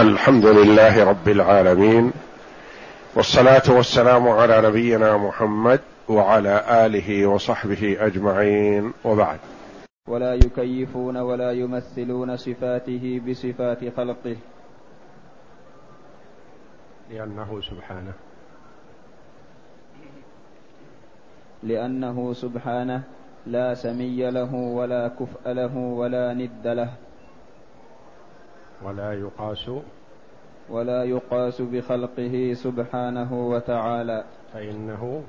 الحمد لله رب العالمين والصلاة والسلام على نبينا محمد وعلى آله وصحبه أجمعين وبعد. ولا يكيفون ولا يمثلون صفاته بصفات خلقه. لأنه سبحانه. لأنه سبحانه لا سمي له ولا كفء له ولا ند له. ولا يقاس ولا يقاس بخلقه سبحانه وتعالى. فإنه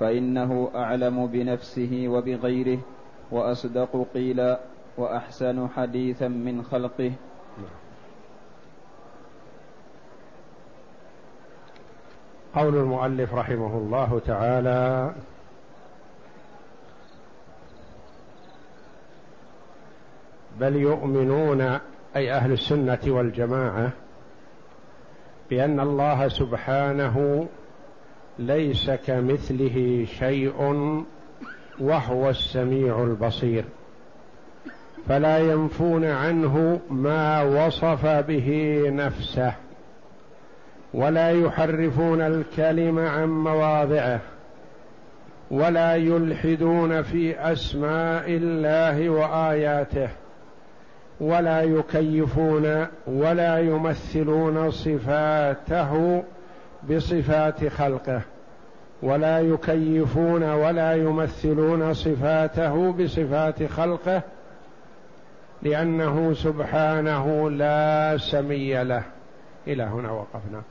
فإنه أعلم بنفسه وبغيره وأصدق قيلا وأحسن حديثا من خلقه. قول المؤلف رحمه الله تعالى بل يؤمنون أي أهل السنة والجماعة بأن الله سبحانه ليس كمثله شيء وهو السميع البصير. فلا ينفون عنه ما وصف به نفسه ولا يحرفون الكلم عن مواضعه ولا يلحدون في أسماء الله وآياته. ولا يكيفون ولا يمثلون صفاته بصفات خلقه. ولا يكيفون ولا يمثلون صفاته بصفات خلقه لأنه سبحانه لا سمي له. إلى هنا وقفنا.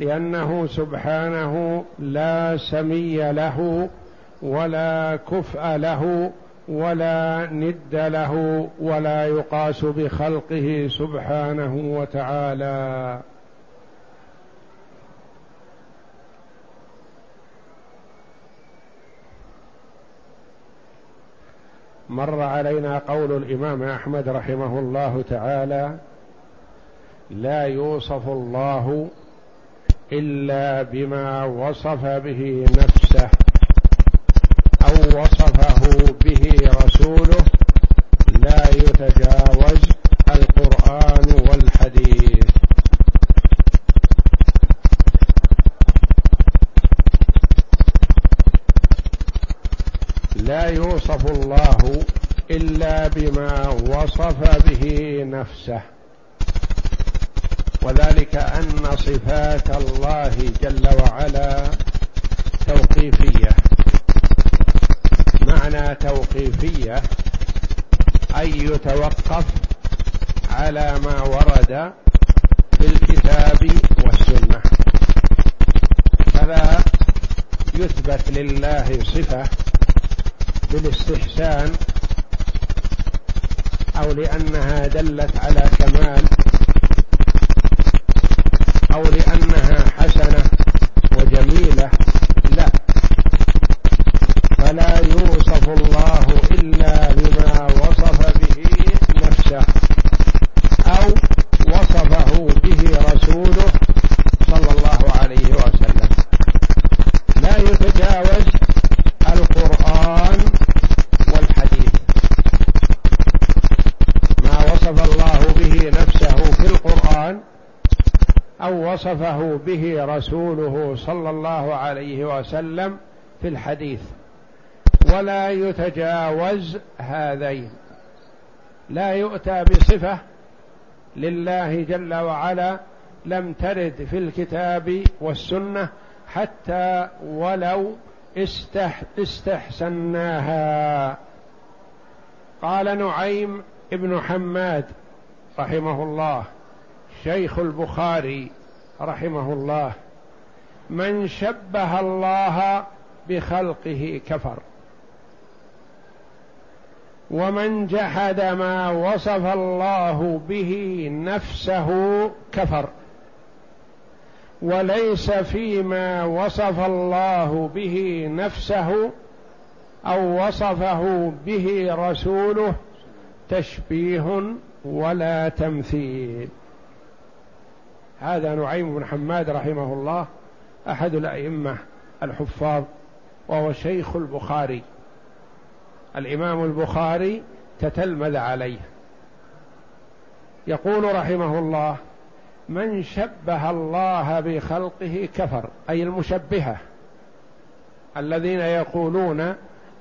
لأنه سبحانه لا سمي له ولا كفء له ولا ند له ولا يقاس بخلقه سبحانه وتعالى. مر علينا قول الإمام أحمد رحمه الله تعالى لا يوصف الله إلا بما وصف به نفسه أو وصفه به رسوله لا يتجاوز القران والحديث لا يوصف الله الا بما وصف به نفسه. وذلك أن صفات الله جل وعلا توقيفية. معنى توقيفية اي يتوقف على ما ورد في الكتاب والسنة. فلا يثبت لله صفة بالاستحسان أو لأنها دلت على كمال أو لانها حسنه وجميله لا فلا يوصف الله الا بما وصف به نفسه أو وصفه به رسوله صلى الله عليه وسلم لا يتجاوز القران والحديث ما وصف الله به نفسه في القران أو وصفه به رسوله صلى الله عليه وسلم في الحديث. ولا يتجاوز هذين. لا يؤتى بصفة لله جل وعلا لم ترد في الكتاب والسنة حتى ولو استح استحسناها. قال نعيم ابن حماد رحمه الله شيخ البخاري رحمه الله من شبه الله بخلقه كفر ومن جحد ما وصف الله به نفسه كفر وليس فيما وصف الله به نفسه أو وصفه به رسوله تشبيه ولا تمثيل. هذا نعيم بن حماد رحمه الله أحد الأئمة الحفاظ وهو شيخ البخاري. الإمام البخاري تتلمذ عليه. يقول رحمه الله من شبه الله بخلقه كفر أي المشبهة. الذين يقولون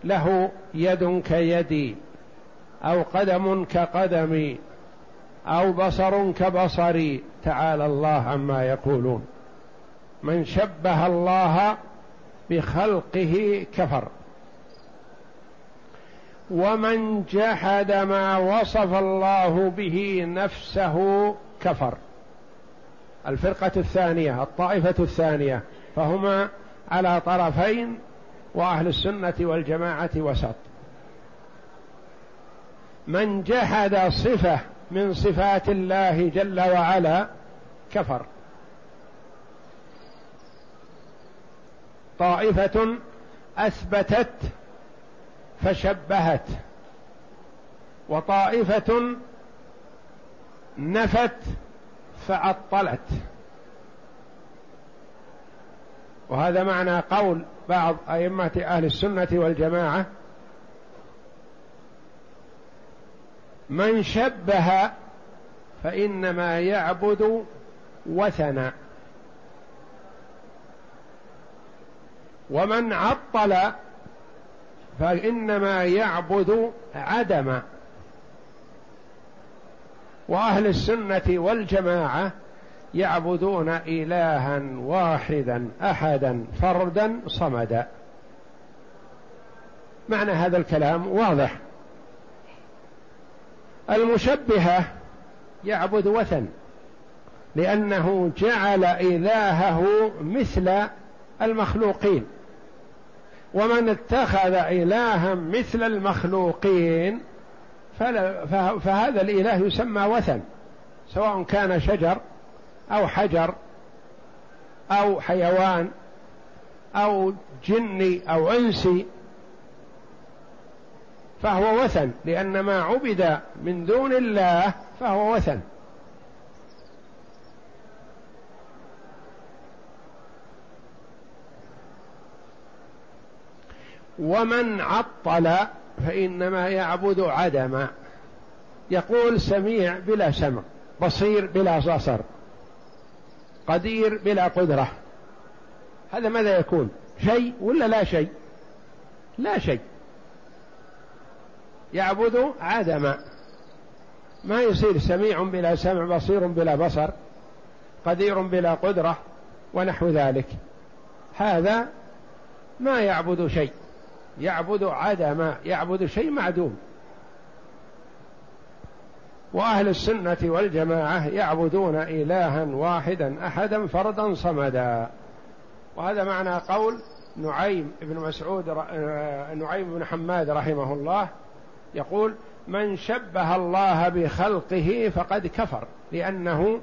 له يد كيدي أو قدم كقدمي أو بصر كبصري تعالى الله عما يقولون. من شبه الله بخلقه كفر. ومن جحد ما وصف الله به نفسه كفر. الفرقة الثانية الطائفة الثانية فهما على طرفين وأهل السنة والجماعة وسط. من جحد صفة من صفات الله جل وعلا كفر. طائفة أثبتت فشبهت وطائفة نفت فعطلت. وهذا معنى قول بعض أئمة أهل السنة والجماعة من شبه فإنما يعبد وثنا ومن عطل فإنما يعبد عدم. وأهل السنة والجماعة يعبدون إلها واحدا أحدا فردا صمدا. معنى هذا الكلام واضح. المشبهة يعبد وثن. لأنه جعل إلهه مثل المخلوقين. ومن اتخذ إلها مثل المخلوقين فهذا الإله يسمى وثن سواء كان شجر أو حجر أو حيوان أو جني أو إنسي فهو وثن لأن ما عبد من دون الله فهو وثن. ومن عطل فإنما يعبد عدما. يقول سميع بلا سمع بصير بلا بصر قدير بلا قدرة. هذا ماذا يكون؟ شيء ولا لا شيء؟ لا شيء. يعبد عدما. ما يصير سميع بلا سمع بصير بلا بصر قدير بلا قدرة ونحو ذلك. هذا ما يعبد شيء. يعبد عدم يعبد شيء معدوم. وأهل السنة والجماعة يعبدون إلها واحدا أحدا فردا صمدا. وهذا معنى قول نعيم بن مسعود آه، نعيم بن حماد رحمه الله. يقول من شبه الله بخلقه فقد كفر لأنه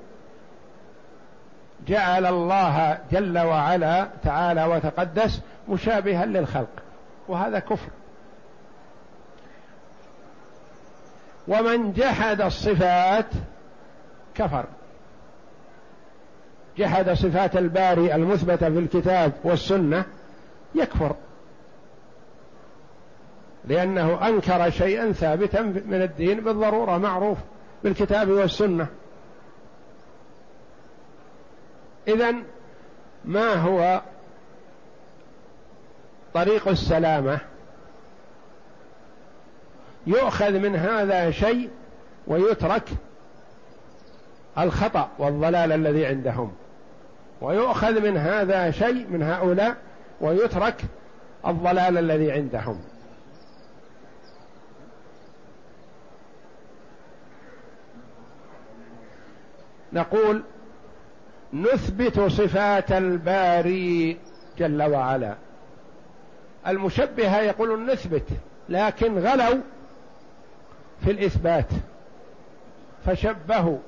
جعل الله جل وعلا تعالى وتقدس مشابها للخلق. وهذا كفر. ومن جحد الصفات كفر. جحد صفات الباري المثبته في الكتاب والسنة يكفر. لأنه أنكر شيئا ثابتا من الدين بالضرورة معروف بالكتاب والسنة. اذا ما هو طريق السلامة. يؤخذ من هذا شيء ويترك الخطأ والضلال الذي عندهم. ويؤخذ من هذا شيء من هؤلاء ويترك الضلال الذي عندهم. نقول نثبت صفات الباري جل وعلا. المشبهة يقولون نثبت لكن غلوا في الإثبات فشبهوا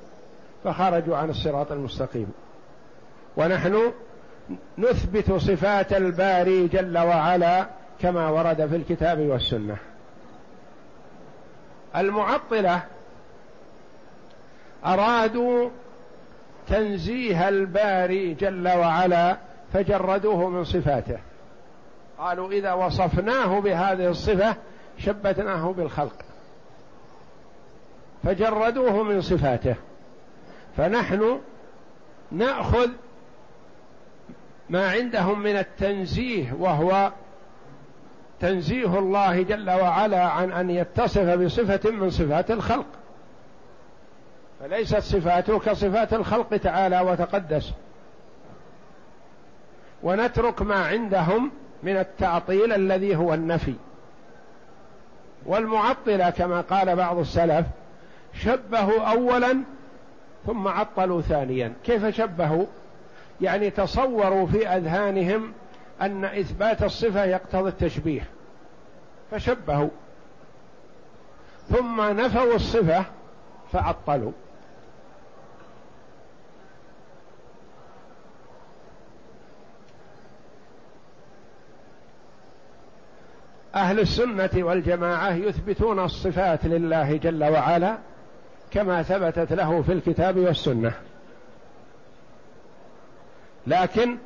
فخرجوا عن الصراط المستقيم. ونحن نثبت صفات الباري جل وعلا كما ورد في الكتاب والسنة. المعطلة أرادوا تنزيه الباري جل وعلا فجردوه من صفاته. قالوا إذا وصفناه بهذه الصفة شبتناه بالخلق. فجردوه من صفاته. فنحن نأخذ ما عندهم من التنزيه وهو تنزيه الله جل وعلا عن أن يتصف بصفة من صفات الخلق. فليست صفاته كصفات الخلق تعالى وتقدس. ونترك ما عندهم من التعطيل الذي هو النفي. والمعطله كما قال بعض السلف شبهوا اولا ثم عطلوا ثانيا. كيف شبهوا؟ يعني تصوروا في أذهانهم أن إثبات الصفة يقتضي التشبيه. فشبهوا. ثم نفوا الصفة فعطلوا. أهل السنة والجماعة يثبتون الصفات لله جل وعلا كما ثبتت له في الكتاب والسنة. لكن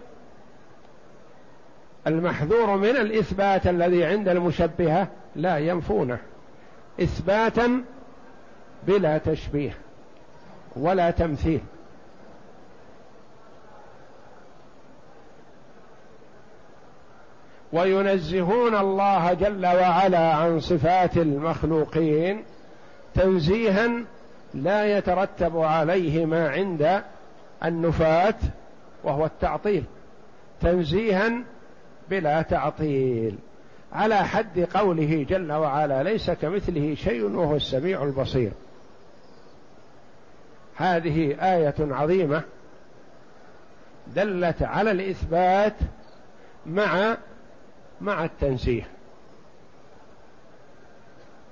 المحذور من الإثبات الذي عند المشبهة لا ينفونه. إثباتا بلا تشبيه ولا تمثيل. وينزهون الله جل وعلا عن صفات المخلوقين تنزيها لا يترتب عليه ما عند النفاة وهو التعطيل. تنزيها بلا تعطيل. على حد قوله جل وعلا ليس كمثله شيء وهو السميع البصير. هذه آية عظيمة دلت على الإثبات مع مع التنزيه.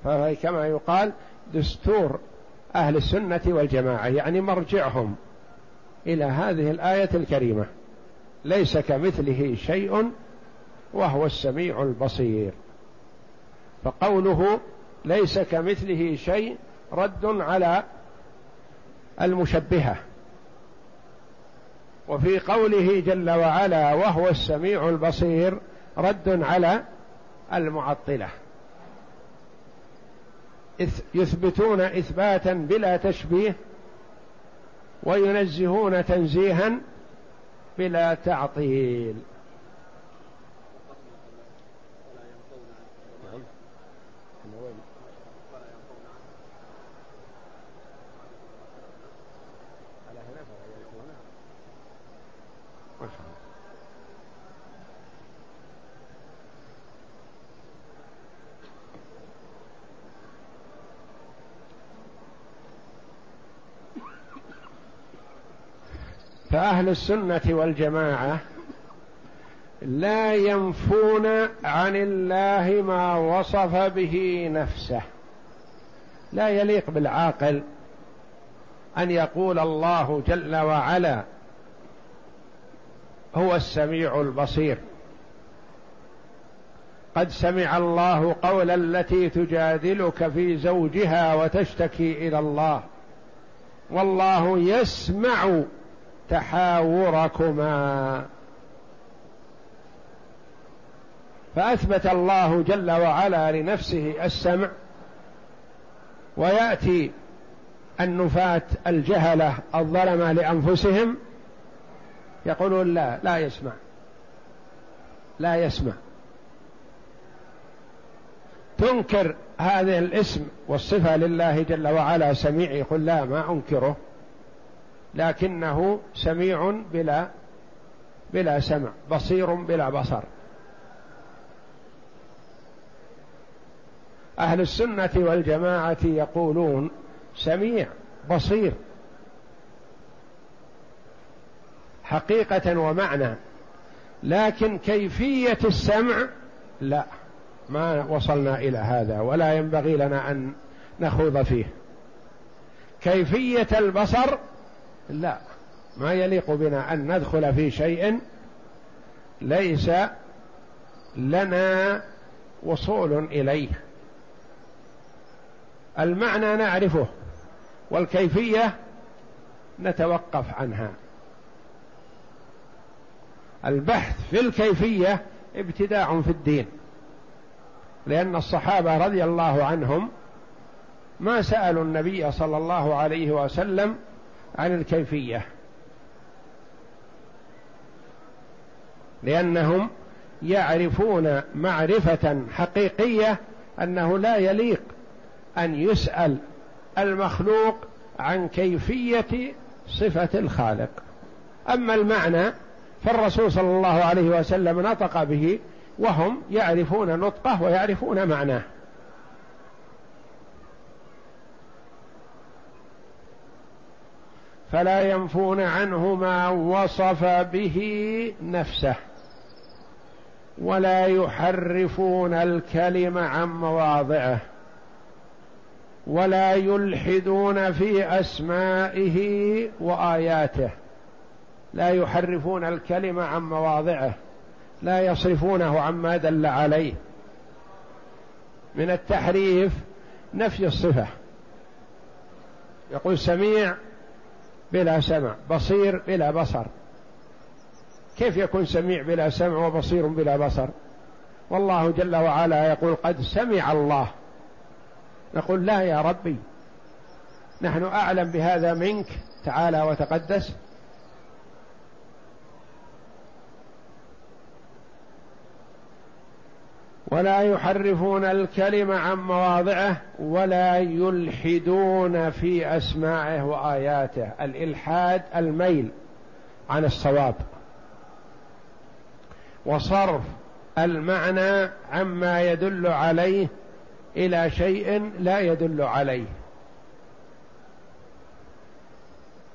فهي كما يقال دستور أهل السنة والجماعة يعني مرجعهم إلى هذه الآية الكريمة. ليس كمثله شيء وهو السميع البصير. فقوله ليس كمثله شيء رد على المشبهة. وفي قوله جل وعلا وهو السميع البصير رد على المعطلة. يثبتون إثباتا بلا تشبيه وينزهون تنزيها بلا تعطيل. فأهل السنة والجماعة لا ينفون عن الله ما وصف به نفسه. لا يليق بالعاقل أن يقول الله جل وعلا هو السميع البصير. قد سمع الله قول التي تجادلك في زوجها وتشتكي إلى الله. والله يسمع تحاوركما. فأثبت الله جل وعلا لنفسه السمع ويأتي النفاة الجهلة الظلمة لأنفسهم. يقولون لا لا يسمع لا يسمع. تنكر هذا الاسم والصفة لله جل وعلا سميع يقول لا ما أنكره. لكنه سميع بلا بلا سمع بصير بلا بصر. أهل السنة والجماعة يقولون سميع بصير. حقيقة ومعنى. لكن كيفية السمع؟ لا. ما وصلنا إلى هذا ولا ينبغي لنا أن نخوض فيه. كيفية البصر؟ لا. ما يليق بنا أن ندخل في شيء ليس لنا وصول إليه. المعنى نعرفه والكيفية نتوقف عنها. البحث في الكيفية ابتداع في الدين. لأن الصحابة رضي الله عنهم ما سألوا النبي صلى الله عليه وسلم عن الكيفية. لأنهم يعرفون معرفة حقيقية أنه لا يليق أن يسأل المخلوق عن كيفية صفة الخالق. أما المعنى فالرسول صلى الله عليه وسلم نطق به وهم يعرفون نطقه ويعرفون معناه. فلا ينفون عنه ما وصف به نفسه ولا يحرفون الكلم عن مواضعه ولا يلحدون في أسمائه وآياته لا يحرفون الكلم عن مواضعه لا يصرفونه عما دل عليه. من التحريف نفي الصفة. يقول سميع بلا سمع بصير بلا بصر. كيف يكون سميع بلا سمع وبصير بلا بصر؟ والله جل وعلا يقول قد سمع الله. نقول لا يا ربي نحن أعلم بهذا منك تعالى وتقدس. ولا يحرفون الكلم عن مواضعه ولا يلحدون في أسماعه وآياته. الإلحاد الميل عن الصواب. وصرف المعنى عما يدل عليه إلى شيء لا يدل عليه.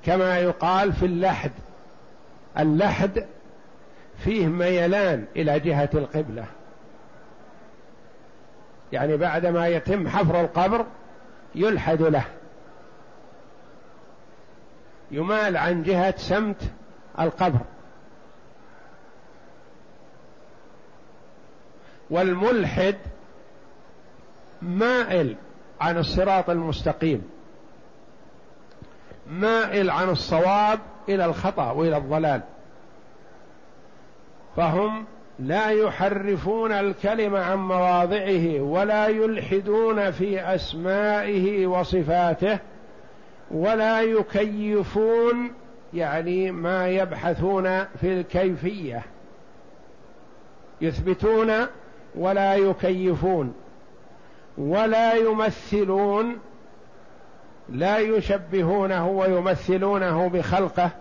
كما يقال في اللحد. اللحد فيه ميلان إلى جهة القبلة. يعني بعدما يتم حفر القبر يلحد له. يمال عن جهة سمت القبر. والملحد مائل عن الصراط المستقيم. مائل عن الصواب إلى الخطأ وإلى الضلال. فهم لا يحرفون الكلم عن مواضعه ولا يلحدون في أسمائه وصفاته ولا يكيفون يعني ما يبحثون في الكيفية. يثبتون ولا يكيفون. ولا يمثلون لا يشبهونه ويمثلونه بخلقه.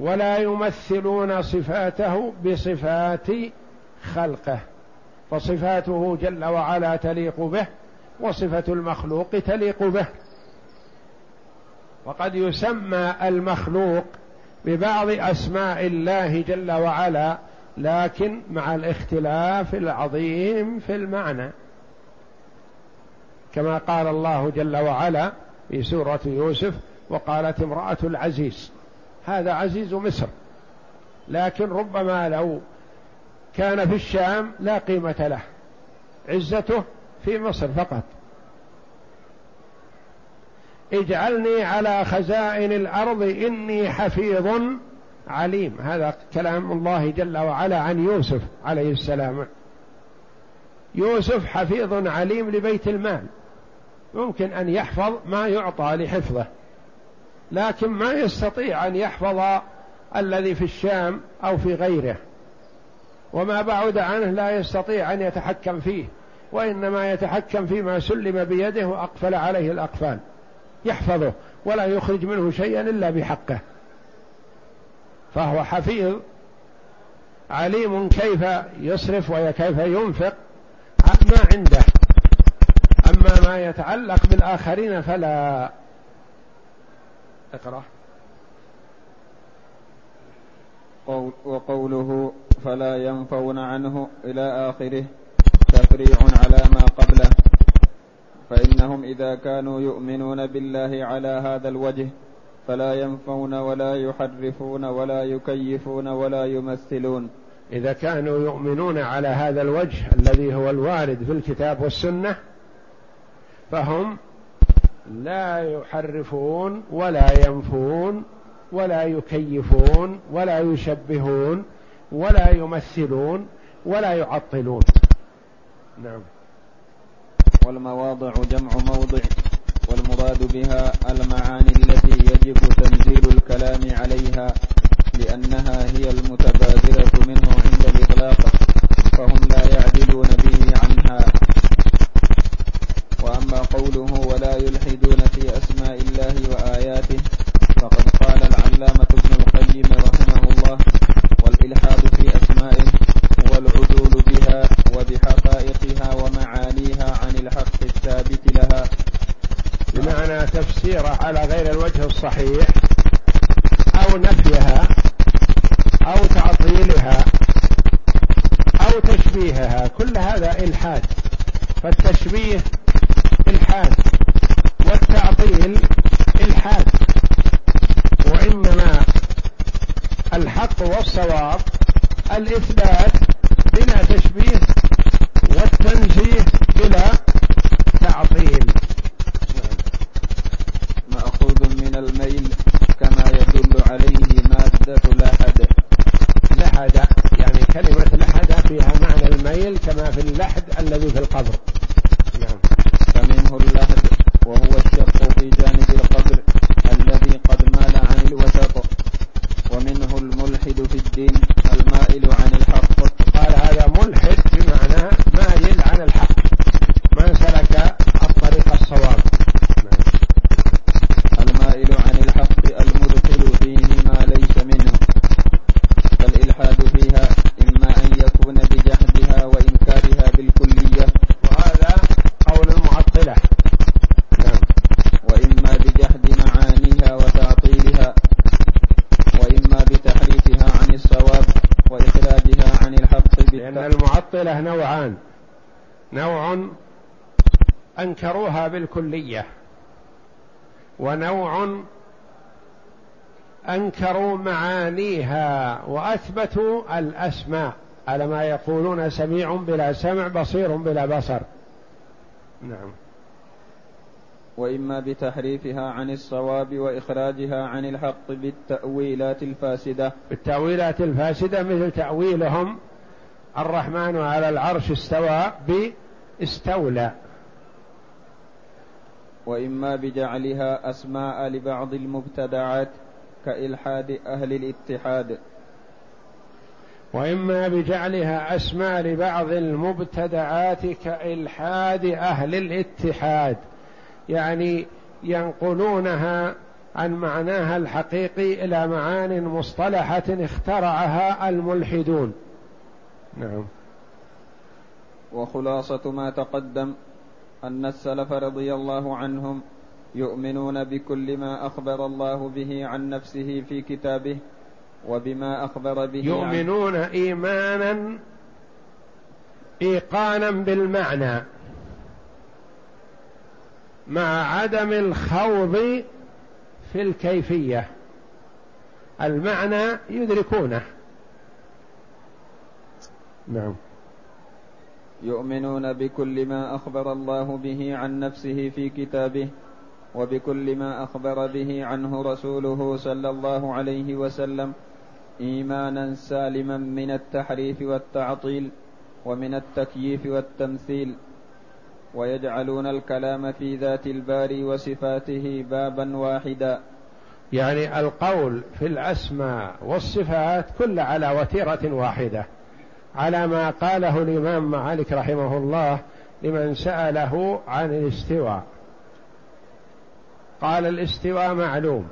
ولا يمثلون صفاته بصفات خلقه فصفاته جل وعلا تليق به وصفة المخلوق تليق به. وقد يسمى المخلوق ببعض أسماء الله جل وعلا لكن مع الاختلاف العظيم في المعنى. كما قال الله جل وعلا في سورة يوسف وقالت امرأة العزيز هذا عزيز مصر. لكن ربما لو كان في الشام لا قيمة له. عزته في مصر فقط. اجعلني على خزائن الأرض إني حفيظ عليم. هذا كلام الله جل وعلا عن يوسف عليه السلام. يوسف حفيظ عليم لبيت المال. ممكن أن يحفظ ما يعطى لحفظه. لكن ما يستطيع أن يحفظ الذي في الشام أو في غيره. وما بعد عنه لا يستطيع أن يتحكم فيه وإنما يتحكم فيما سلم بيده وأقفل عليه الأقفال. يحفظه ولا يخرج منه شيئا إلا بحقه. فهو حفيظ عليم كيف يصرف وكيف ينفق ما عنده. أما ما يتعلق بالآخرين فلا. أقرأ. وقوله فلا ينفون عنه إلى آخره تفريع على ما قبله. فإنهم إذا كانوا يؤمنون بالله على هذا الوجه فلا ينفون ولا يحرفون ولا يكيفون ولا يمثلون. إذا كانوا يؤمنون على هذا الوجه الذي هو الوارد في الكتاب والسنة فهم لا يحرفون ولا ينفون ولا يكيفون ولا يشبهون ولا يمثلون ولا يعطلون. نعم. والمواضع جمع موضع والمراد بها المعاني التي يجب تنزيل الكلام عليها لأنها هي المتبادرة منه عند الإطلاق فهم لا يعدلون به عنها. وأما قوله ولا يلحدون في أسماء الله وآياته فقد قال العلامة ابن القيم رحمه الله والإلحاد في أسمائه هو العدول بها وبحقائقها ومعانيها عن الحق الثابت لها. بمعنى تفسيره على غير الوجه الصحيح أو نفيها أو تعطيلها أو تشبيهها كل هذا إلحاد. فالتشبيه إلحاد والتعطيل إلحاد وإنما الحق والصواب الإثبات بلا تشبيه والتنزيه بلا تعطيل مأخوذ من الميل كما يدل عليه مادة لحد لحد يعني كلمة لحد فيها معنى الميل كما في اللحد الذي في القبر نعم فمنه اللحد وهو الشق في جانب القبر الذي قد مال عن الوسط ومنه الملحد في الدين المائل عن الحق قال هذا ملحد بمعنى مايل عن الحق ما سلك الطريق الصواب المائل عن الحق المدخل فيه ما ليس منه فالإلحاد فيها إما أن يكون بجحدها وإنكارها بالكلية وهذا قول المعطلة نعم وإما بجحد معانيها وتعطيلها وإما بتحريفها عن الصواب وإخراجها عن الحق لأن المعطلة نوعان نوع أنكروها بالكلية. ونوع أنكروا معانيها وأثبتوا الأسماء. على ما يقولون سميع بلا سمع بصير بلا بصر. نعم. وإما بتحريفها عن الصواب وإخراجها عن الحق بالتأويلات الفاسدة. بالتأويلات الفاسدة مثل تأويلهم الرحمن على العرش استوى باستولى وإما بجعلها أسماء لبعض المبتدعات كإلحاد أهل الاتحاد. وإما بجعلها أسماء لبعض المبتدعات كإلحاد أهل الاتحاد. يعني ينقلونها عن معناها الحقيقي إلى معان مصطلحة اخترعها الملحدون. نعم. وخلاصة ما تقدم أن السلف رضي الله عنهم يؤمنون بكل ما أخبر الله به عن نفسه في كتابه وبما أخبر به يؤمنون عن إيمانا إيقانا بالمعنى مع عدم الخوض في الكيفية. المعنى يدركونه. نعم. يؤمنون بكل ما أخبر الله به عن نفسه في كتابه وبكل ما أخبر به عنه رسوله صلى الله عليه وسلم إيمانا سالما من التحريف والتعطيل ومن التكييف والتمثيل. ويجعلون الكلام في ذات الباري وصفاته بابا واحدا. يعني القول في الأسماء والصفات كل على وتيرة واحدة. على ما قاله الإمام مالك رحمه الله لمن سأله عن الاستواء. قال الاستواء معلوم.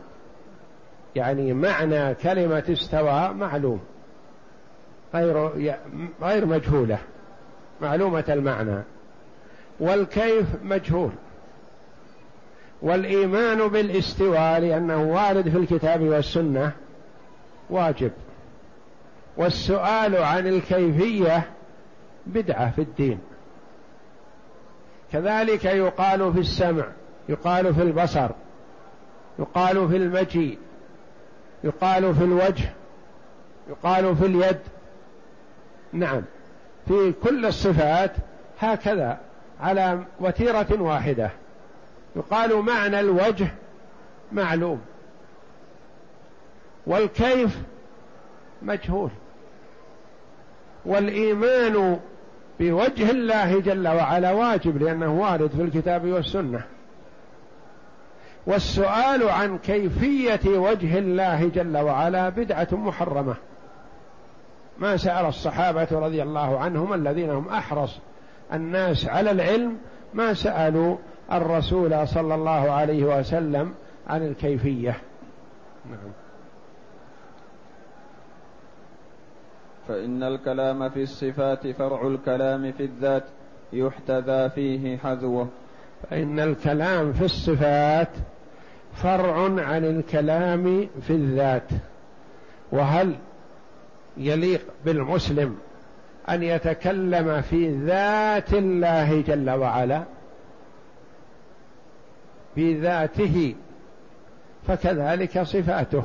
يعني معنى كلمة استوى معلوم. غير غير مجهولة. معلومة المعنى. والكيف مجهول. والإيمان بالاستواء لأنه وارد في الكتاب والسنة واجب. والسؤال عن الكيفية بدعة في الدين. كذلك يقال في السمع يقال في البصر يقال في المجيء يقال في الوجه يقال في اليد. نعم في كل الصفات هكذا على وتيرة واحدة. يقال معنى الوجه معلوم. والكيف مجهول. والإيمان بوجه الله جل وعلا واجب لأنه وارد في الكتاب والسنة. والسؤال عن كيفية وجه الله جل وعلا بدعة محرمة. ما سأل الصحابة رضي الله عنهم الذين هم أحرص الناس على العلم ما سألوا الرسول صلى الله عليه وسلم عن الكيفية. نعم. فإن الكلام في الصفات فرع الكلام في الذات يحتذى فيه حذوه. فإن الكلام في الصفات فرع عن الكلام في الذات. وهل يليق بالمسلم أن يتكلم في ذات الله جل وعلا؟ في ذاته فكذلك صفاته.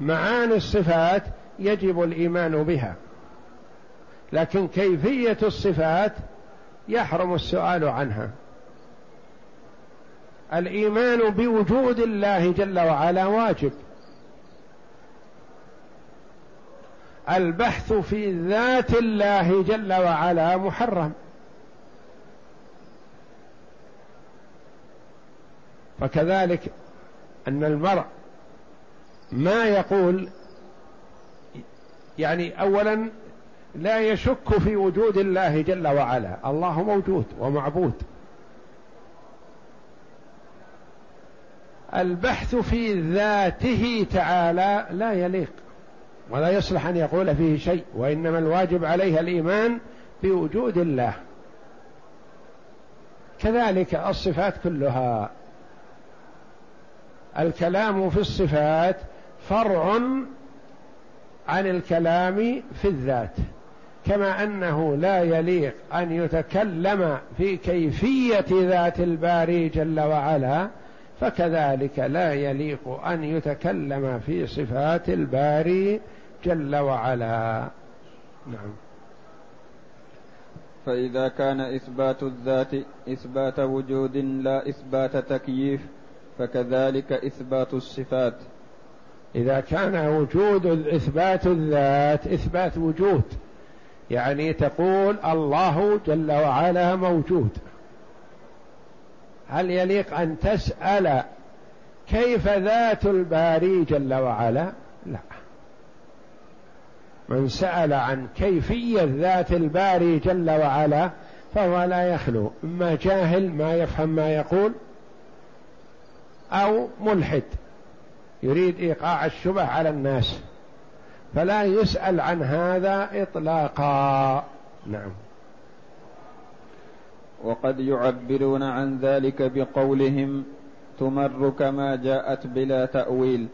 معاني الصفات يجب الإيمان بها. لكن كيفية الصفات يحرم السؤال عنها. الإيمان بوجود الله جل وعلا واجب. البحث في ذات الله جل وعلا محرم. فكذلك أن المرء ما يقول يعني اولا لا يشك في وجود الله جل وعلا. الله موجود ومعبود. البحث في ذاته تعالى لا يليق ولا يصلح أن يقول فيه شيء وإنما الواجب عليه الإيمان بوجود الله. كذلك الصفات كلها. الكلام في الصفات فرع عن الكلام في الذات كما أنه لا يليق أن يتكلم في كيفية ذات الباري جل وعلا فكذلك لا يليق أن يتكلم في صفات الباري جل وعلا. نعم. فإذا كان إثبات الذات إثبات وجود لا إثبات تكييف فكذلك إثبات الصفات. إذا كان وجود إثبات الذات إثبات وجود يعني تقول الله جل وعلا موجود. هل يليق أن تسأل كيف ذات الباري جل وعلا؟ لا. من سأل عن كيفية ذات الباري جل وعلا فهو لا يخلو. إما جاهل ما يفهم ما يقول أو ملحد. يريد إيقاع الشبه على الناس فلا يسأل عن هذا إطلاقا. نعم. وقد يعبرون عن ذلك بقولهم تمر كما جاءت بلا تأويل.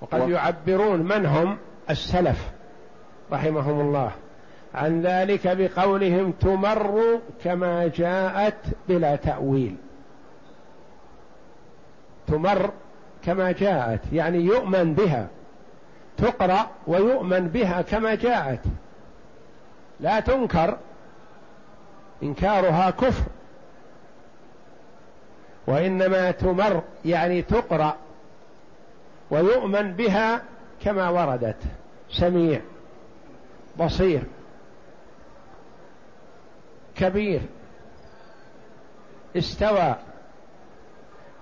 وقد و... يعبرون من هم؟ السلف رحمهم الله. عن ذلك بقولهم تمر كما جاءت بلا تأويل. تمر كما جاءت يعني يؤمن بها تقرأ ويؤمن بها كما جاءت. لا تنكر إنكارها كفر. وإنما تمر يعني تقرأ ويؤمن بها كما وردت. سميع بصير كبير استوى.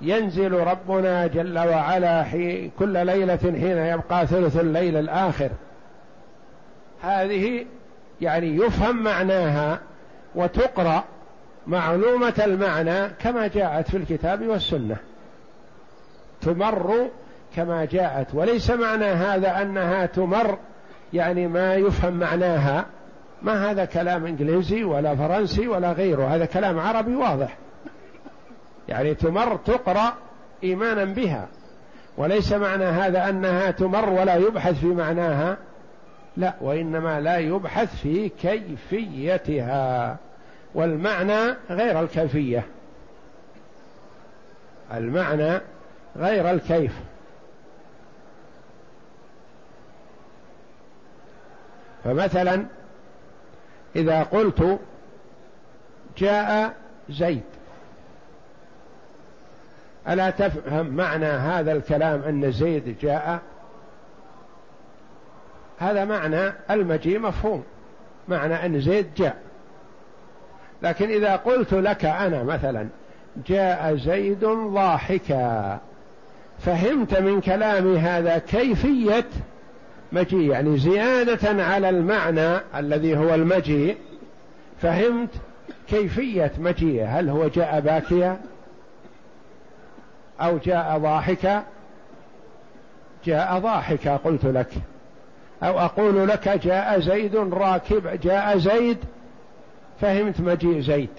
ينزل ربنا جل وعلا حي كل ليلة حين يبقى ثلث الليل الآخر. هذه يعني يفهم معناها وتقرأ معلومة المعنى كما جاءت في الكتاب والسنة. تمر كما جاءت وليس معنى هذا أنها تمر يعني ما يفهم معناها. ما هذا كلام إنجليزي ولا فرنسي ولا غيره هذا كلام عربي واضح. يعني تمر تقرأ إيمانا بها. وليس معنى هذا أنها تمر ولا يبحث في معناها. لا وإنما لا يبحث في كيفيتها. والمعنى غير الكيفية. المعنى غير الكيف. فمثلا إذا قلت جاء زيد. ألا تفهم معنى هذا الكلام أن زيد جاء؟ هذا معنى المجيء مفهوم. معنى أن زيد جاء. لكن إذا قلت لك أنا مثلا جاء زيد ضاحكا. فهمت من كلامي هذا كيفية مجيء؟ يعني زيادة على المعنى الذي هو المجيء فهمت كيفية مجيئه هل هو جاء باكيا؟ أو جاء ضاحكا جاء ضاحكا قلت لك. أو أقول لك جاء زيد راكب جاء زيد فهمت مجيء زيد.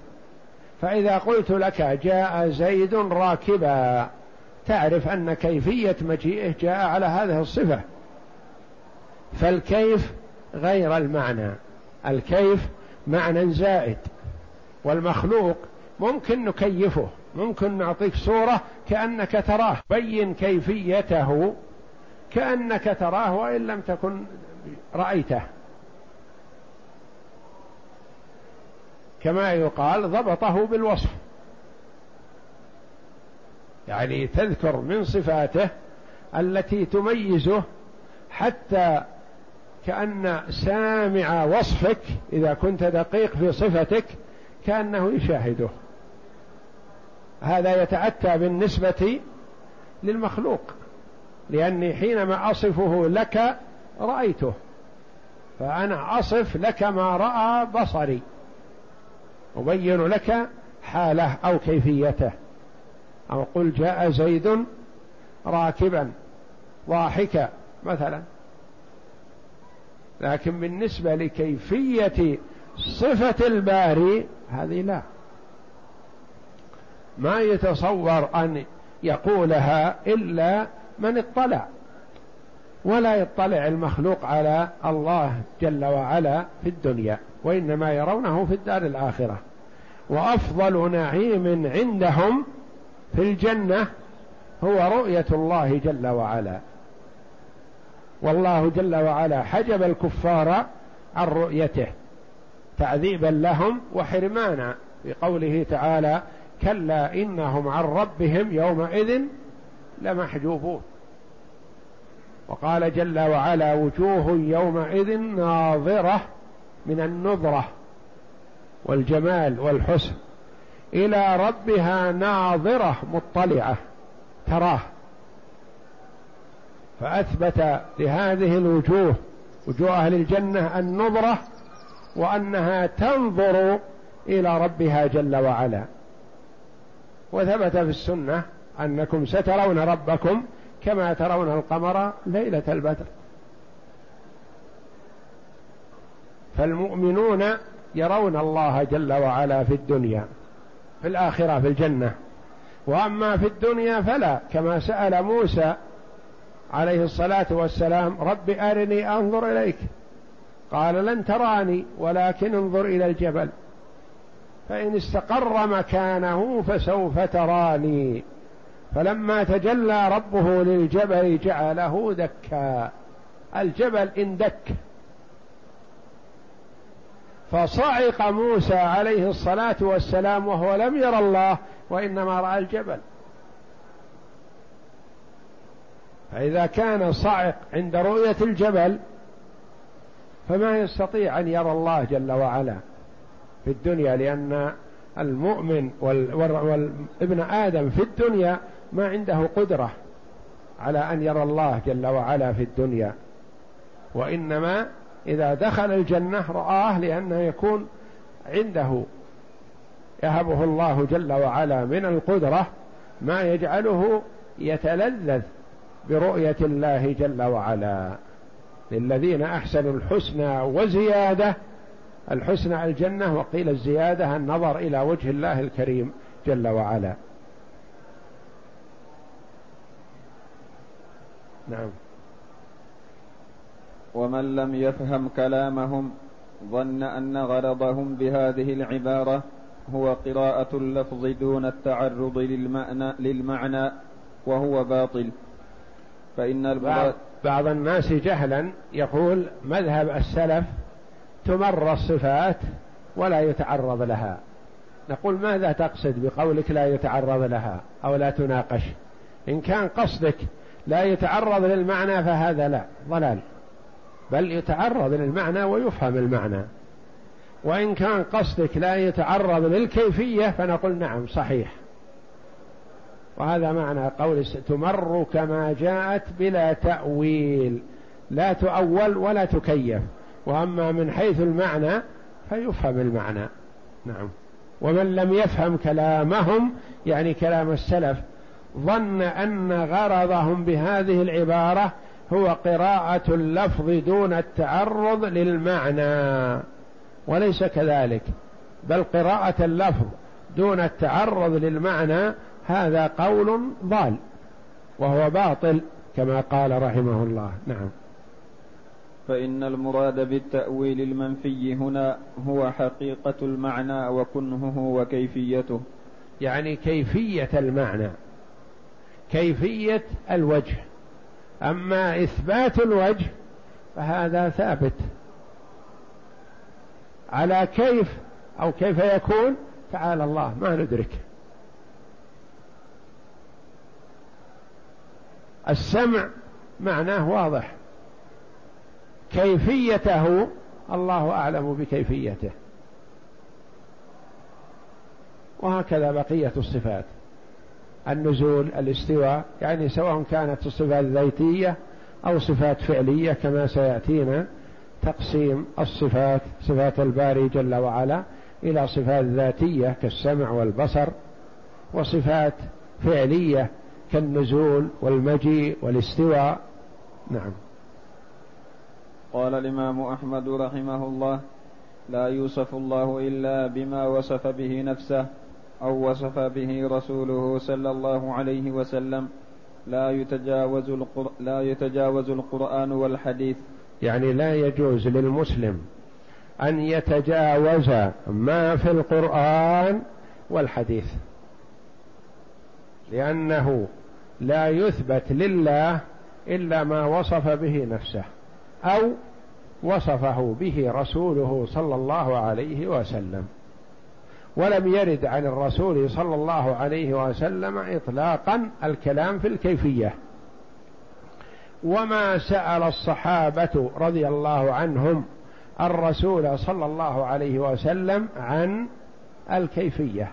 فإذا قلت لك جاء زيد راكبا تعرف أن كيفية مجيئه جاء على هذه الصفة. فالكيف غير المعنى. الكيف معنى زائد. والمخلوق ممكن نكيفه. ممكن نعطيك صورة كأنك تراه. بين كيفيته كأنك تراه وإن لم تكن رأيته. كما يقال ضبطه بالوصف. يعني تذكر من صفاته التي تميزه حتى كأن سامع وصفك إذا كنت دقيق في صفتك كأنه يشاهده. هذا يتأتى بالنسبة للمخلوق لأني حينما أصفه لك رأيته فأنا أصف لك ما رأى بصري أبين لك حالة أو كيفيته أو قل جاء زيد راكبا ضاحكا مثلا. لكن بالنسبة لكيفية صفة الباري هذه لا. ما يتصور أن يقولها إلا من اطلع. ولا يطلع المخلوق على الله جل وعلا في الدنيا وإنما يرونه في الدار الآخرة. وأفضل نعيم عندهم في الجنة هو رؤية الله جل وعلا. والله جل وعلا حجب الكفار عن رؤيته تعذيبا لهم وحرمانا. بقوله تعالى كلا إنهم عن ربهم يومئذ لمحجوبون. وقال جل وعلا وجوه يومئذ ناظرة من النظرة والجمال والحسن إلى ربها ناظرة مطلعة تراه. فأثبت لهذه الوجوه وجوه أهل الجنة النظرة وأنها تنظر إلى ربها جل وعلا. وثبت في السنة أنكم سترون ربكم كما ترون القمر ليلة البدر. فالمؤمنون يرون الله جل وعلا في الدنيا في الآخرة في الجنة. وأما في الدنيا فلا كما سأل موسى عليه الصلاة والسلام رب أرني أنظر إليك. قال لن تراني ولكن انظر إلى الجبل. فإن استقر مكانه فسوف تراني. فلما تجلى ربه للجبل جعله دكا. الجبل اندك فصعق موسى عليه الصلاة والسلام وهو لم ير الله وإنما رأى الجبل. فإذا كان صعق عند رؤية الجبل فما يستطيع أن يرى الله جل وعلا. في الدنيا لأن المؤمن والابن آدم في الدنيا ما عنده قدرة على أن يرى الله جل وعلا في الدنيا. وإنما إذا دخل الجنة رآه لأنه يكون عنده يهبه الله جل وعلا من القدرة ما يجعله يتلذذ برؤية الله جل وعلا. للذين أحسنوا الحسنى وزيادة الحسنى الجنة وقيل الزيادة النظر إلى وجه الله الكريم جل وعلا. نعم. ومن لم يفهم كلامهم ظن أن غرضهم بهذه العبارة هو قراءة اللفظ دون التعرض للمعنى, للمعنى وهو باطل. فإن المراد بعض الناس جهلا يقول مذهب السلف تمر الصفات ولا يتعرض لها. نقول ماذا تقصد بقولك لا يتعرض لها أو لا تناقش؟ إن كان قصدك لا يتعرض للمعنى فهذا لا ضلال. بل يتعرض للمعنى ويفهم المعنى. وإن كان قصدك لا يتعرض للكيفية فنقول نعم صحيح. وهذا معنى قول تمر كما جاءت بلا تأويل. لا تؤول ولا تكيف. وأما من حيث المعنى فيفهم المعنى. نعم. ومن لم يفهم كلامهم يعني كلام السلف ظن أن غرضهم بهذه العبارة هو قراءة اللفظ دون التعرض للمعنى وليس كذلك بل قراءة اللفظ دون التعرض للمعنى هذا قول ضال وهو باطل كما قال رحمه الله. نعم. فإن المراد بالتأويل المنفي هنا هو حقيقة المعنى وكنهه وكيفيته. يعني كيفية المعنى كيفية الوجه. أما إثبات الوجه فهذا ثابت. على كيف أو كيف يكون تعالى الله ما ندرك. السمع معناه واضح. كيفيته الله أعلم بكيفيته. وهكذا بقية الصفات. النزول الاستواء يعني سواء كانت الصفات ذاتية أو صفات فعلية كما سيأتينا تقسيم الصفات صفات الباري جل وعلا إلى صفات ذاتية كالسمع والبصر وصفات فعلية كالنزول والمجيء والاستواء. نعم. قال الإمام أحمد رحمه الله لا يوصف الله إلا بما وصف به نفسه أو وصف به رسوله صلى الله عليه وسلم. لا يتجاوز القر... لا يتجاوز القرآن والحديث. يعني لا يجوز للمسلم أن يتجاوز ما في القرآن والحديث لأنه لا يثبت لله إلا ما وصف به نفسه. أو وصفه به رسوله صلى الله عليه وسلم. ولم يرد عن الرسول صلى الله عليه وسلم اطلاقا الكلام في الكيفية. وما سأل الصحابة رضي الله عنهم الرسول صلى الله عليه وسلم عن الكيفية.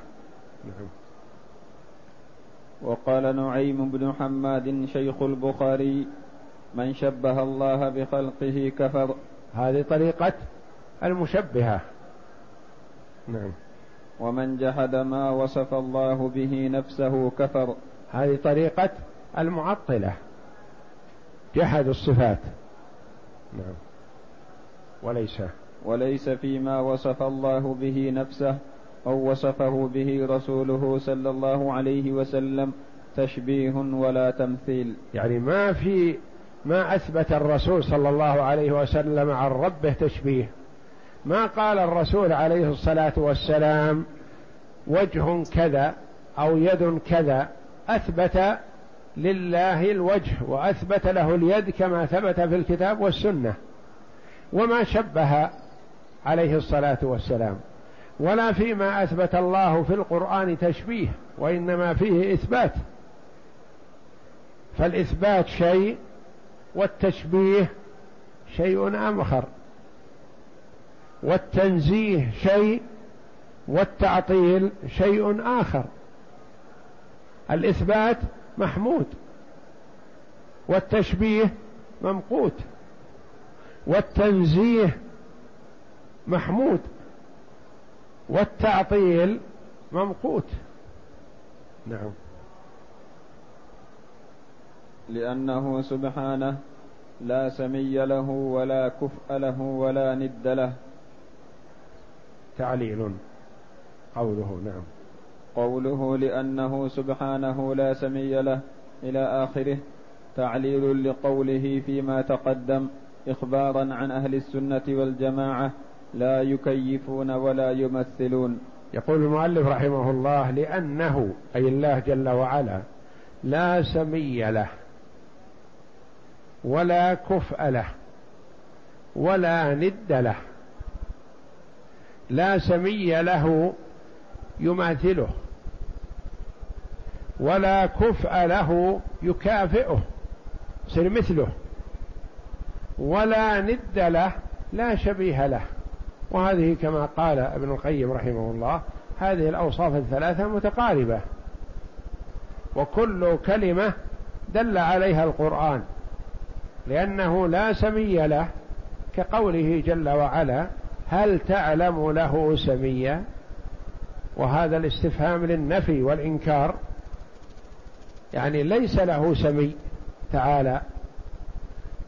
نعم. وقال نعيم بن حماد شيخ البخاري من شبه الله بخلقه كفر. هذه طريقة المشبهة. نعم. ومن جحد ما وصف الله به نفسه كفر. هذه طريقة المعطلة. جحد الصفات. نعم. وليس. وليس فيما وصف الله به نفسه أو وصفه به رسوله صلى الله عليه وسلم تشبيه ولا تمثيل. يعني ما في ما أثبت الرسول صلى الله عليه وسلم عن ربه تشبيه. ما قال الرسول عليه الصلاة والسلام وجه كذا أو يد كذا. أثبت لله الوجه وأثبت له اليد كما ثبت في الكتاب والسنة. وما شبه عليه الصلاة والسلام. ولا فيما أثبت الله في القرآن تشبيه وإنما فيه إثبات. فالإثبات شيء والتشبيه شيء آخر والتنزيه شيء والتعطيل شيء آخر. الإثبات محمود والتشبيه ممقوت والتنزيه محمود والتعطيل ممقوت. نعم. لأنه سبحانه لا سمي له ولا كفء له ولا ند له. تعليل. قوله نعم. قوله لأنه سبحانه لا سمي له إلى آخره تعليل لقوله فيما تقدم إخبارا عن أهل السنة والجماعة لا يكيفون ولا يمثلون. يقول المؤلف رحمه الله لأنه أي الله جل وعلا لا سمي له. ولا كفء له ولا ند له لا سمي له يماثله ولا كفء له يكافئه يصير مثله ولا ند له لا شبيه له. وهذه كما قال ابن القيم رحمه الله هذه الأوصاف الثلاثة متقاربة. وكل كلمة دل عليها القرآن. لأنه لا سمي له كقوله جل وعلا هل تعلم له سميا؟ وهذا الاستفهام للنفي والإنكار. يعني ليس له سمي تعالى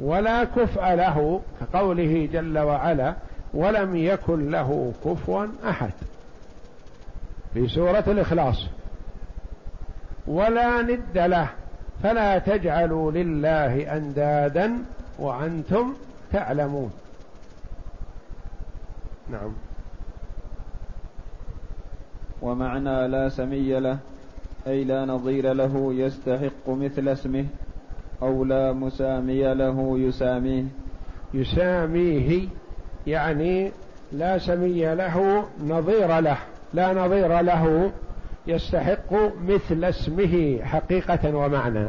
ولا كفء له كقوله جل وعلا ولم يكن له كفوا أحد. في سورة الإخلاص ولا ند له فلا تجعلوا لله أندادا وأنتم تعلمون. نعم. ومعنى لا سمي له أي لا نظير له يستحق مثل اسمه أو لا مسامي له يساميه. يساميه يعني لا سمي له نظير له لا نظير له يستحق مثل اسمه حقيقة ومعنى.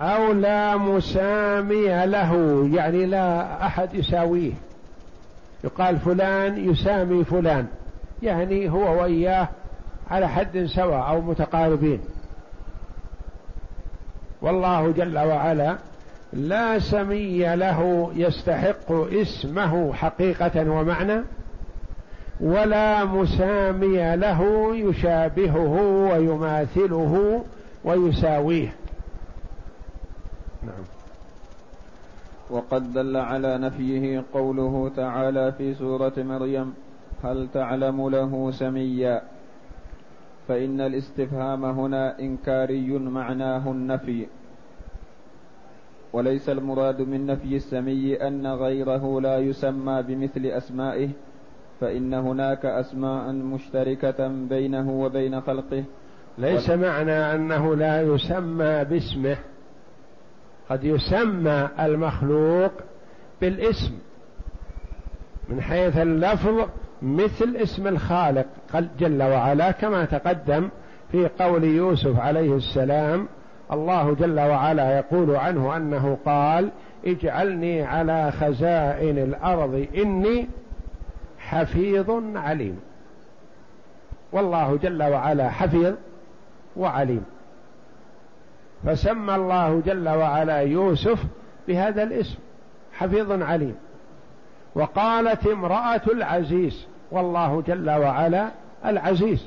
أو لا مسامي له يعني لا أحد يساويه. يقال فلان يسامي فلان يعني هو وإياه على حد سواء أو متقاربين. والله جل وعلا لا سمي له يستحق اسمه حقيقة ومعنى. ولا مسامي له يشابهه ويماثله ويساويه. نعم. وقد دل على نفيه قوله تعالى في سورة مريم هل تعلم له سميا؟ فإن الاستفهام هنا إنكاري معناه النفي. وليس المراد من نفي السمي أن غيره لا يسمى بمثل أسمائه فإن هناك أسماء مشتركة بينه وبين خلقه. ليس معنى أنه لا يسمى باسمه. قد يسمى المخلوق بالاسم من حيث اللفظ مثل اسم الخالق جل وعلا كما تقدم في قول يوسف عليه السلام الله جل وعلا يقول عنه أنه قال اجعلني على خزائن الأرض إني حفيظ عليم. والله جل وعلا حفيظ وعليم. فسمى الله جل وعلا يوسف بهذا الاسم حفيظ عليم. وقالت امرأة العزيز والله جل وعلا العزيز.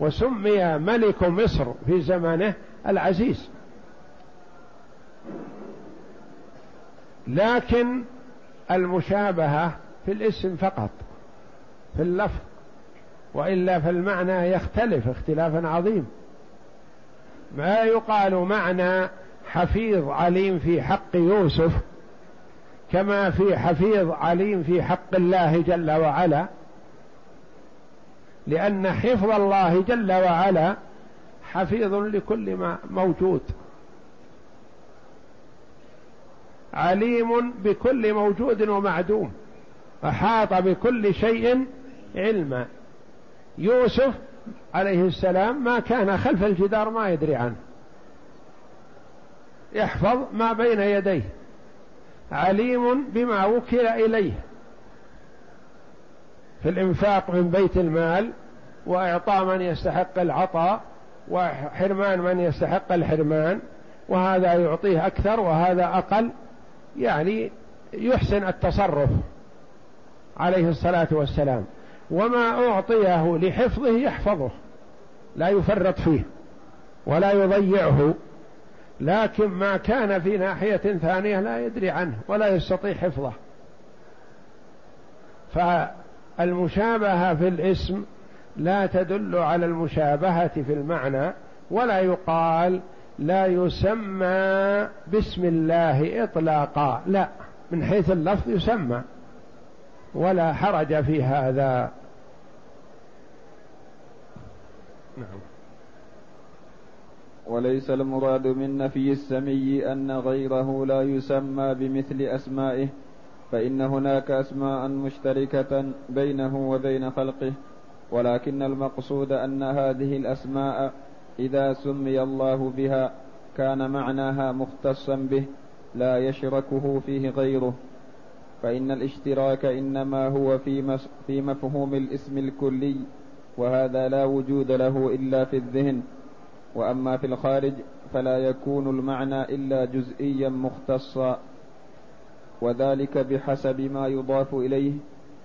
وسمي ملك مصر في زمانه العزيز. لكن المشابهة في الاسم فقط في اللفظ وإلا فالمعنى يختلف اختلافا عظيم. ما يقال معنى حفيظ عليم في حق يوسف كما في حفيظ عليم في حق الله جل وعلا لأن حفظ الله جل وعلا حفيظ لكل ما موجود عليم بكل موجود ومعدوم. أحاط بكل شيء علما. يوسف عليه السلام ما كان خلف الجدار ما يدري عنه. يحفظ ما بين يديه. عليم بما وكل إليه. في الإنفاق من بيت المال وإعطاء من يستحق العطاء وحرمان من يستحق الحرمان. وهذا يعطيه أكثر وهذا أقل. يعني يحسن التصرف. عليه الصلاة والسلام. وما أعطيه لحفظه يحفظه. لا يفرط فيه. ولا يضيعه. لكن ما كان في ناحية ثانية لا يدري عنه ولا يستطيع حفظه. فالمشابهة في الاسم لا تدل على المشابهة في المعنى ولا يقال لا يسمى باسم الله إطلاقا. لا من حيث اللفظ يسمى. ولا حرج في هذا. نعم. وليس المراد من نفي السمي أن غيره لا يسمى بمثل أسمائه فإن هناك أسماء مشتركة بينه وبين خلقه ولكن المقصود أن هذه الأسماء إذا سمي الله بها كان معناها مختصا به لا يشركه فيه غيره. فإن الاشتراك إنما هو في, في مفهوم الاسم الكلي وهذا لا وجود له إلا في الذهن. وأما في الخارج فلا يكون المعنى إلا جزئيا مختصا. وذلك بحسب ما يضاف إليه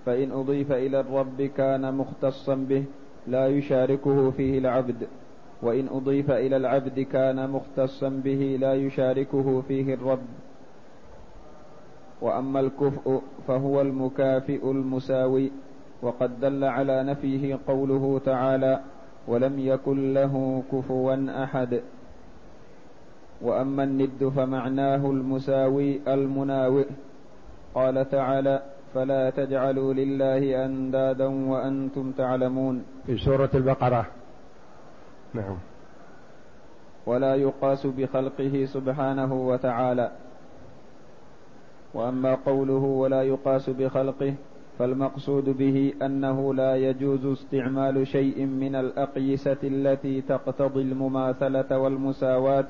فإن أضيف إلى الرب كان مختصا به لا يشاركه فيه العبد. وإن أضيف إلى العبد كان مختصا به لا يشاركه فيه الرب. وأما الكفء فهو المكافئ المساوي وقد دل على نفيه قوله تعالى ولم يكن له كفوا أحد وأما الند فمعناه المساوي المناوئ. قال تعالى فلا تجعلوا لله أندادا وأنتم تعلمون في سورة البقرة. نعم. ولا يقاس بخلقه سبحانه وتعالى. وأما قوله ولا يقاس بخلقه فالمقصود به أنه لا يجوز استعمال شيء من الأقيسة التي تقتضي المماثلة والمساواة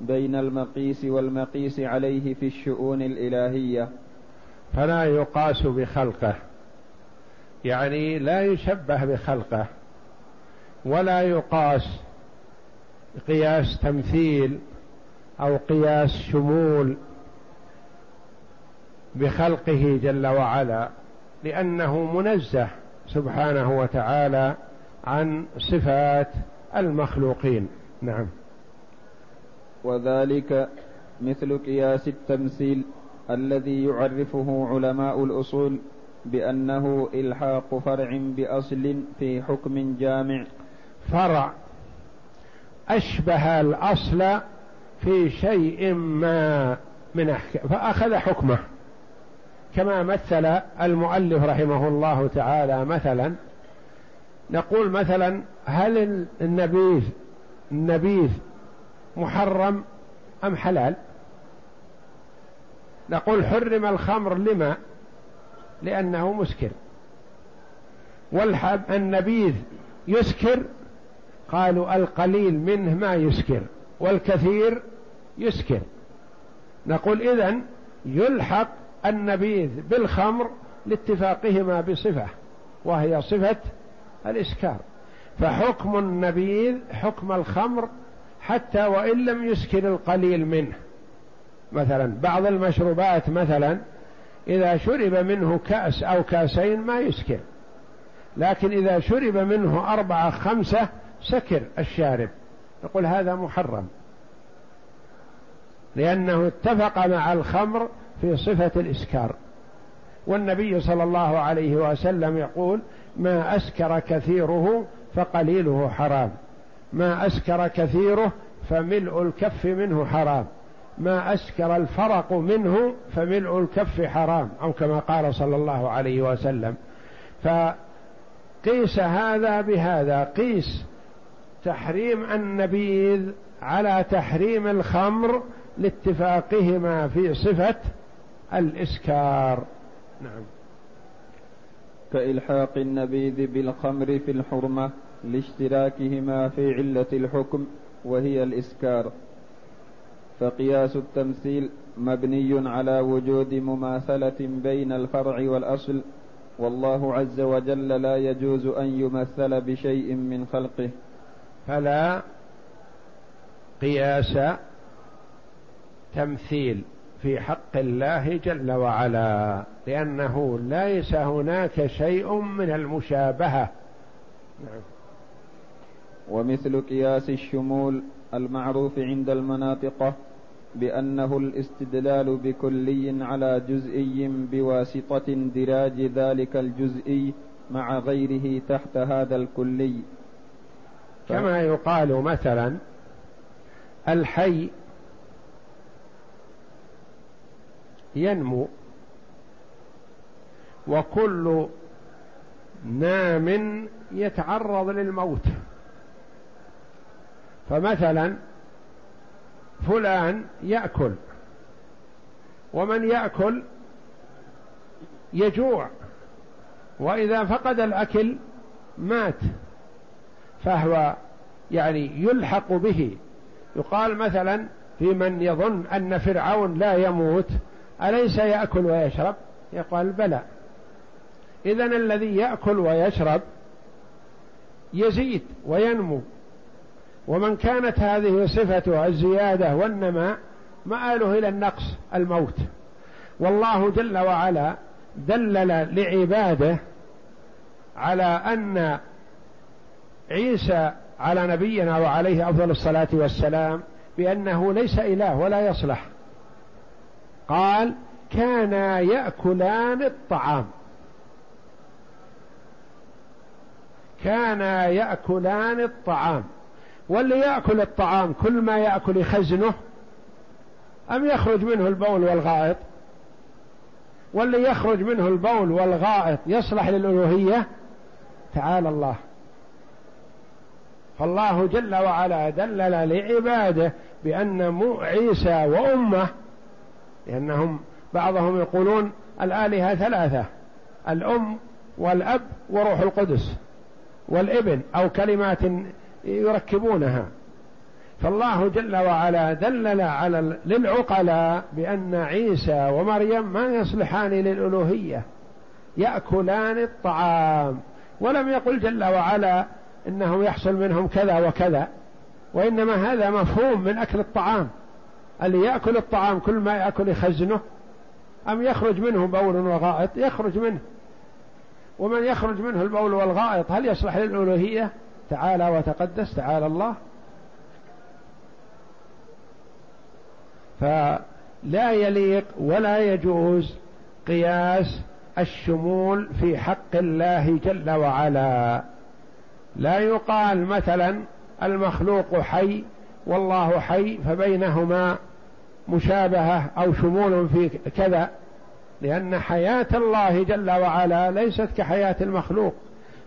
بين المقيس والمقيس عليه في الشؤون الإلهية. فلا يقاس بخلقه يعني لا يشبه بخلقه ولا يقاس قياس تمثيل أو قياس شمول بخلقه جل وعلا لأنه منزه سبحانه وتعالى عن صفات المخلوقين. نعم. وذلك مثل قياس التمثيل الذي يعرفه علماء الأصول بأنه إلحاق فرع بأصل في حكم جامع. فرع أشبه الأصل في شيء ما من أحكام فأخذ حكمه. كما مثل المؤلف رحمه الله تعالى مثلا نقول مثلا هل النبيذ النبيذ محرم أم حلال؟ نقول حرم الخمر لما؟ لأنه مسكر. والحب النبيذ يسكر قالوا القليل منه ما يسكر والكثير يسكر. نقول إذن يلحق النبيذ بالخمر لاتفاقهما بصفة وهي صفة الإسكار. فحكم النبيذ حكم الخمر حتى وإن لم يسكر القليل منه. مثلا بعض المشروبات مثلا إذا شرب منه كأس أو كأسين ما يسكر لكن إذا شرب منه أربعة خمسة سكر الشارب. نقول هذا محرم لأنه اتفق مع الخمر في صفة الإسكار. والنبي صلى الله عليه وسلم يقول ما أسكر كثيره فقليله حرام. ما أسكر كثيره فملء الكف منه حرام. ما أسكر الفرق منه فملء الكف حرام. أو كما قال صلى الله عليه وسلم. فقيس هذا بهذا. قيس تحريم النبيذ على تحريم الخمر لاتفاقهما في صفة الإسكار. نعم. كإلحاق النبيذ بالخمر في الحرمة لاشتراكهما في علة الحكم وهي الإسكار. فقياس التمثيل مبني على وجود مماثلة بين الفرع والأصل والله عز وجل لا يجوز أن يمثل بشيء من خلقه. فلا قياس تمثيل. في حق الله جل وعلا لأنه ليس هناك شيء من المشابهة. نعم. ومثل قياس الشمول المعروف عند المناطقة بأنه الاستدلال بكلي على جزئي بواسطة اندراج ذلك الجزئي مع غيره تحت هذا الكلي. كما يقال مثلا الحي ينمو وكل نام يتعرض للموت. فمثلا فلان يأكل ومن يأكل يجوع وإذا فقد الأكل مات فهو يعني يلحق به. يقال مثلا في من يظن أن فرعون لا يموت أليس يأكل ويشرب؟ يقال بلى. اذا الذي يأكل ويشرب يزيد وينمو. ومن كانت هذه صفته الزيادة والنماء مآله إلى النقص الموت. والله جل وعلا دلل لعباده على أن عيسى على نبينا وعليه أفضل الصلاة والسلام بأنه ليس إله ولا يصلح. قال كانا يأكلان الطعام. كانا يأكلان الطعام. واللي يأكل الطعام كل ما يأكل يخزنه أم يخرج منه البول والغائط؟ واللي يخرج منه البول والغائط يصلح للألوهية؟ تعالى الله. فالله جل وعلا دلل لعباده بأن عيسى وأمه لأنهم بعضهم يقولون الآلهة ثلاثة الأم والأب وروح القدس والابن أو كلمات يركبونها. فالله جل وعلا دلل على للعقلاء بأن عيسى ومريم ما يصلحان للألوهية؟ يأكلان الطعام. ولم يقل جل وعلا إنه يحصل منهم كذا وكذا وإنما هذا مفهوم من أكل الطعام. اللي يأكل الطعام كل ما يأكل يخزنه أم يخرج منه بول وغائط؟ يخرج منه. ومن يخرج منه البول والغائط هل يصلح للألوهية؟ تعالى وتقدس تعالى الله. فلا يليق ولا يجوز قياس الشمول في حق الله جل وعلا. لا يقال مثلا المخلوق حي والله حي فبينهما مشابهة أو شمول في كذا لأن حياة الله جل وعلا ليست كحياة المخلوق.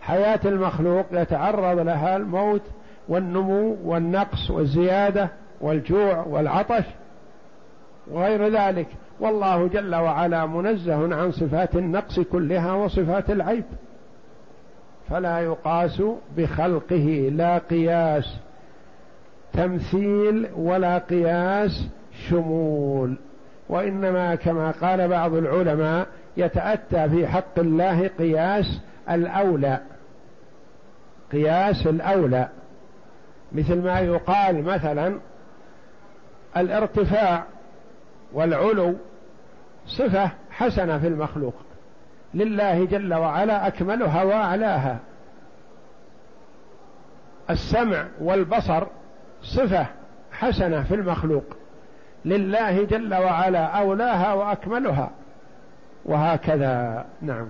حياة المخلوق يتعرض لها الموت والنمو والنقص والزيادة والجوع والعطش وغير ذلك. والله جل وعلا منزه عن صفات النقص كلها وصفات العيب. فلا يقاس بخلقه لا قياس تمثيل ولا قياس شمول. وإنما كما قال بعض العلماء يتأتى في حق الله قياس الأولى. قياس الأولى. مثل ما يقال مثلا الارتفاع والعلو صفة حسنة في المخلوق. لله جل وعلا اكملها واعلاها السمع والبصر صفة حسنة في المخلوق. لله جل وعلا أولاها وأكملها. وهكذا نعم.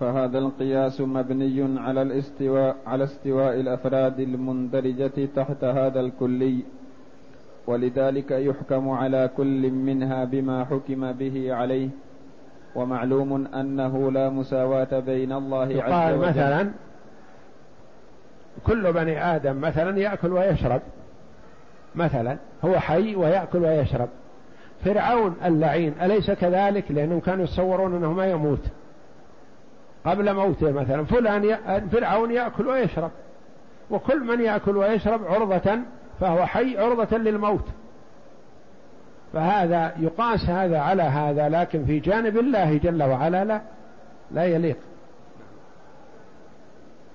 فهذا القياس مبني على الاستواء على استواء الأفراد المندرجة تحت هذا الكلي. ولذلك يحكم على كل منها بما حكم به عليه. ومعلوم أنه لا مساواة بين الله عز وجل. مثلا كل بني آدم مثلا يأكل ويشرب. مثلا هو حي ويأكل ويشرب. فرعون اللعين أليس كذلك؟ لأنهم كانوا يتصورون أنه ما يموت. قبل موته مثلا فلان. فرعون يأكل ويشرب. وكل من يأكل ويشرب عرضة فهو حي عرضة للموت. فهذا يقاس هذا على هذا لكن في جانب الله جل وعلا لا لا يليق.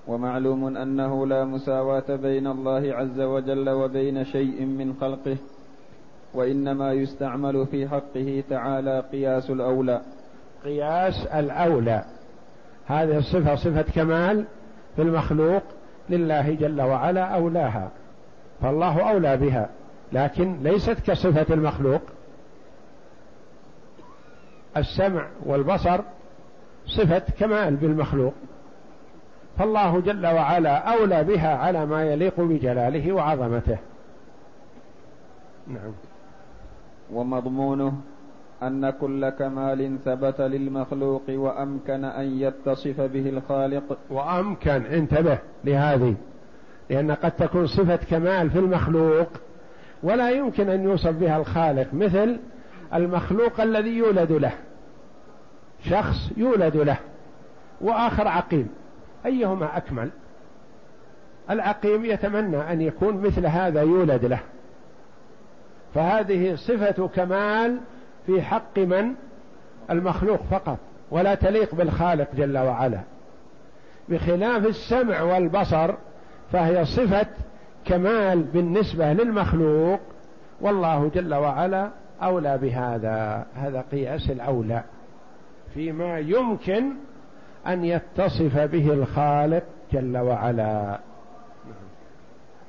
ومعلوم أنه لا مساواة بين الله عز وجل وبين شيء من خلقه وإنما يستعمل في حقه تعالى قياس الأولى. قياس الأولى. هذه الصفة صفة كمال في المخلوق لله جل وعلا أولاها. فالله أولى بها لكن ليست كصفة المخلوق. السمع والبصر صفة كمال بالمخلوق. فالله جل وعلا أولى بها على ما يليق بجلاله وعظمته. نعم. ومضمونه أن كل كمال ثبت للمخلوق وأمكن أن يتصف به الخالق. وأمكن انتبه لهذه لأن قد تكون صفة كمال في المخلوق ولا يمكن أن يوصف بها الخالق مثل المخلوق الذي يولد له شخص يولد له وآخر عقيم. أيهما أكمل؟ العقيم يتمنى أن يكون مثل هذا يولد له. فهذه صفة كمال في حق من؟ المخلوق فقط ولا تليق بالخالق جل وعلا. بخلاف السمع والبصر فهي صفة كمال بالنسبة للمخلوق والله جل وعلا أولى بهذا. هذا قياس الأولى فيما يمكن أن يتصف به الخالق جل وعلا.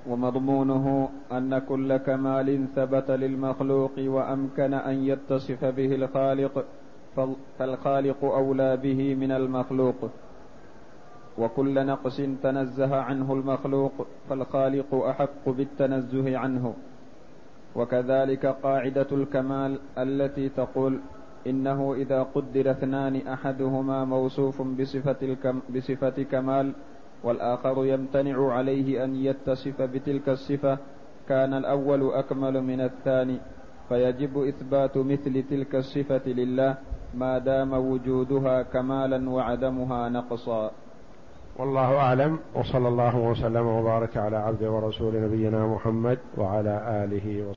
ومضمونه أن كل كمال ثبت للمخلوق وأمكن أن يتصف به الخالق فالخالق أولى به من المخلوق. وكل نقص تنزه عنه المخلوق فالخالق أحق بالتنزه عنه. وكذلك قاعدة الكمال التي تقول إنه إذا قدر اثنان أحدهما موصوف بصفة, الكم بصفة كمال والآخر يمتنع عليه أن يتصف بتلك الصفة كان الأول أكمل من الثاني. فيجب إثبات مثل تلك الصفة لله ما دام وجودها كمالا وعدمها نقصا. والله أعلم وصلى الله وسلم وبارك على عبده ورسول نبينا محمد وعلى آله وصحبه.